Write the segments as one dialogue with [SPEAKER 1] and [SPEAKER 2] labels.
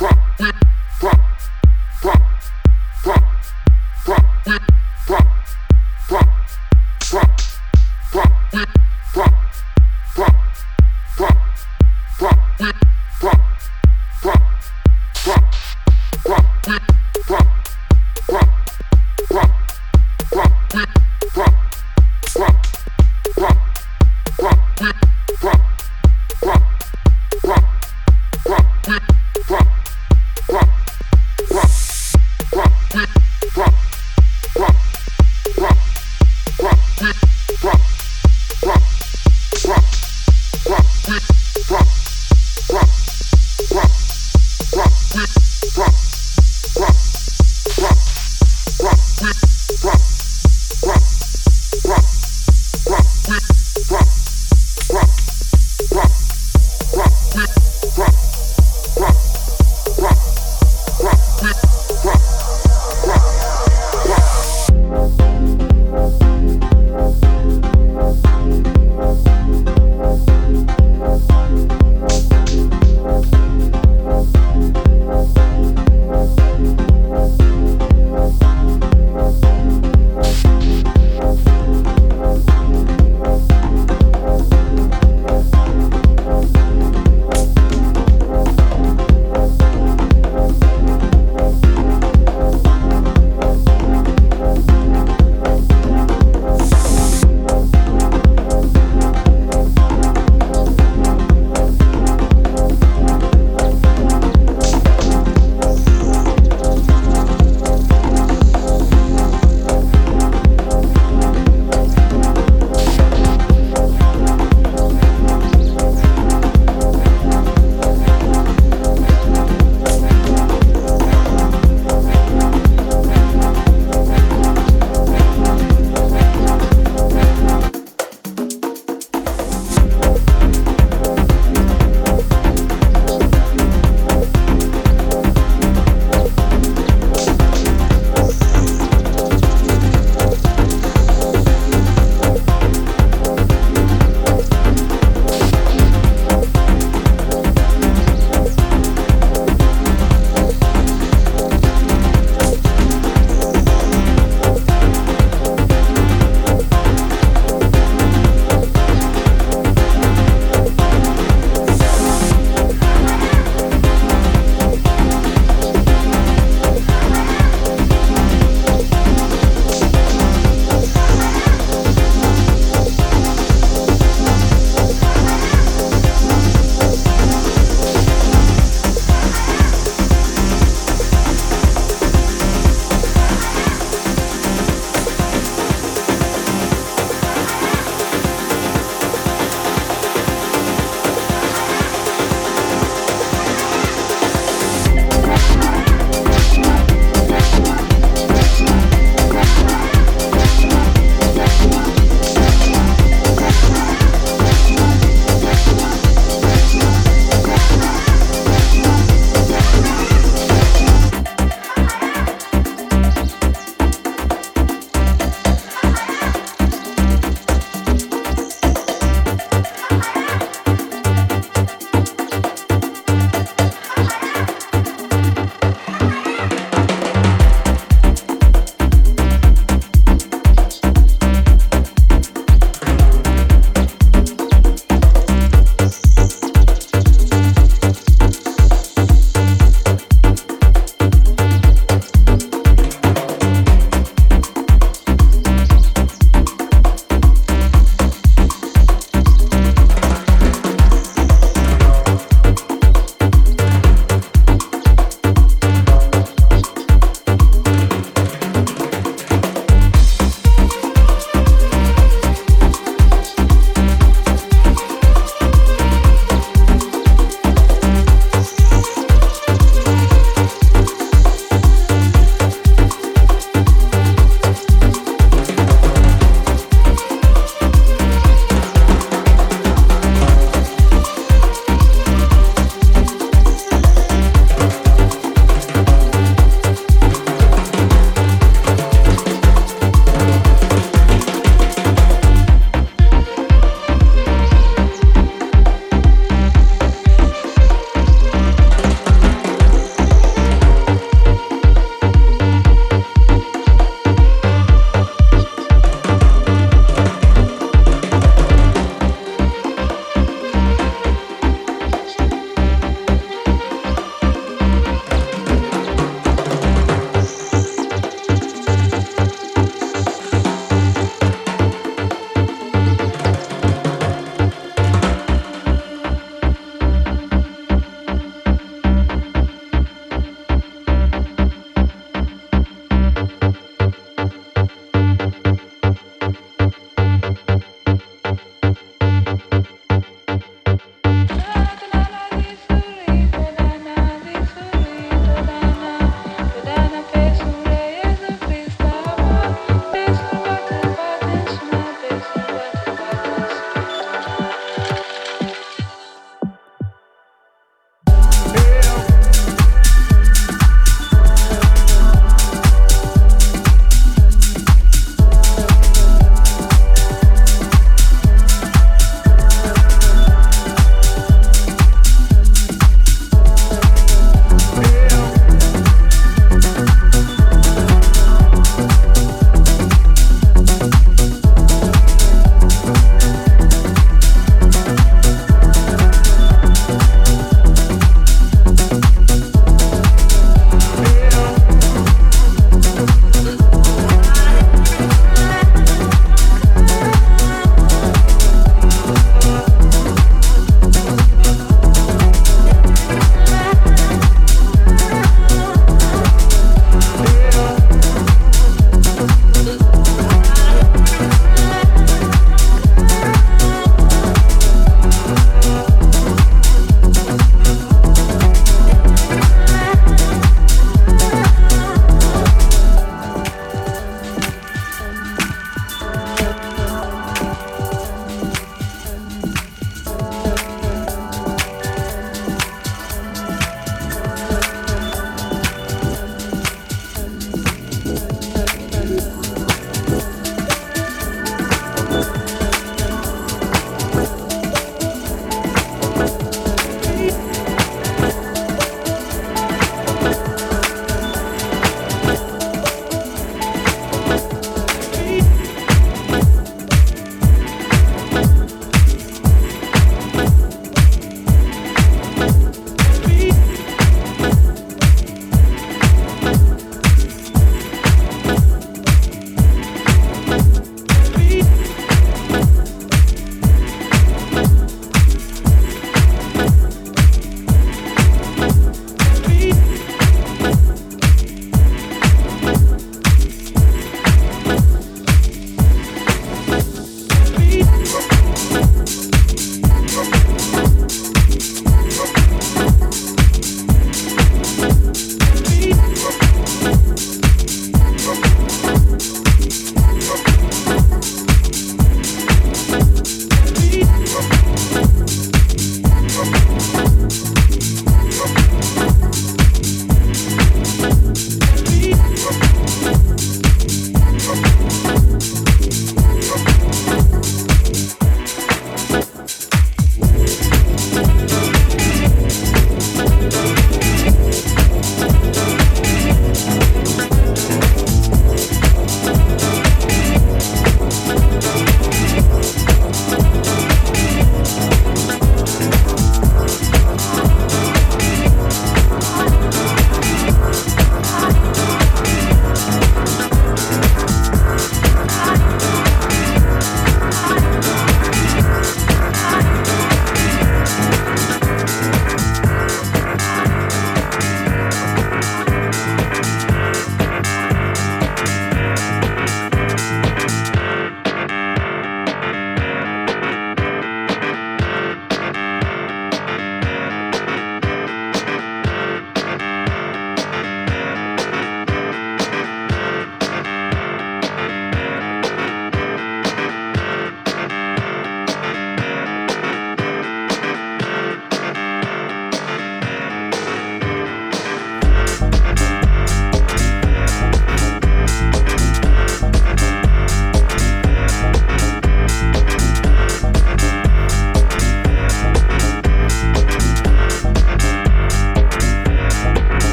[SPEAKER 1] rock,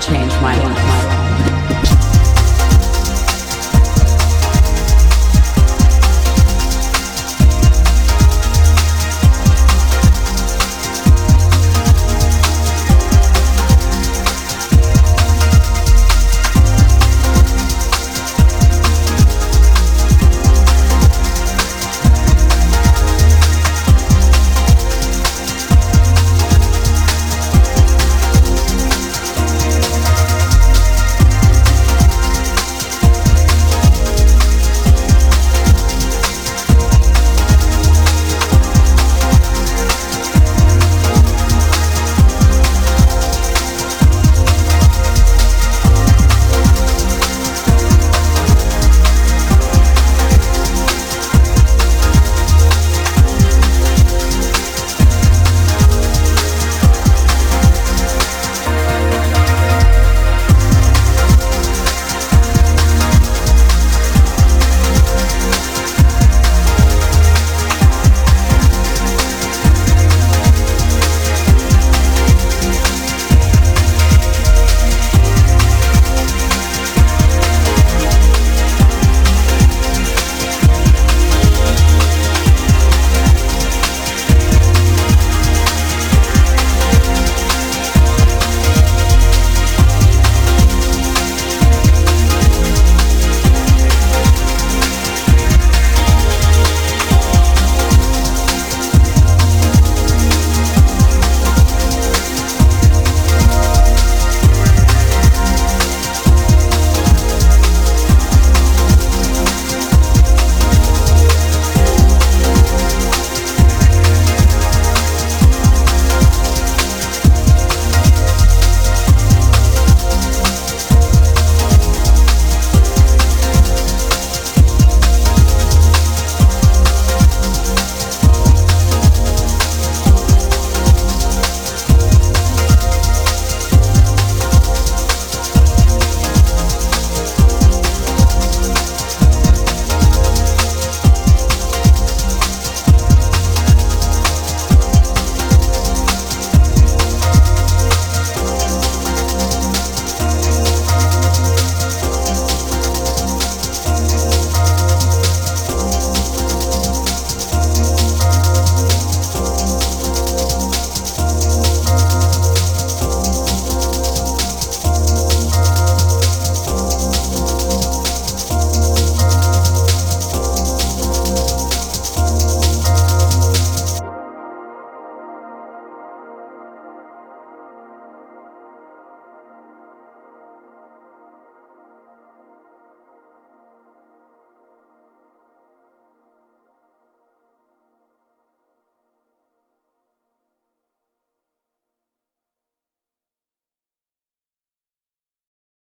[SPEAKER 1] change my life.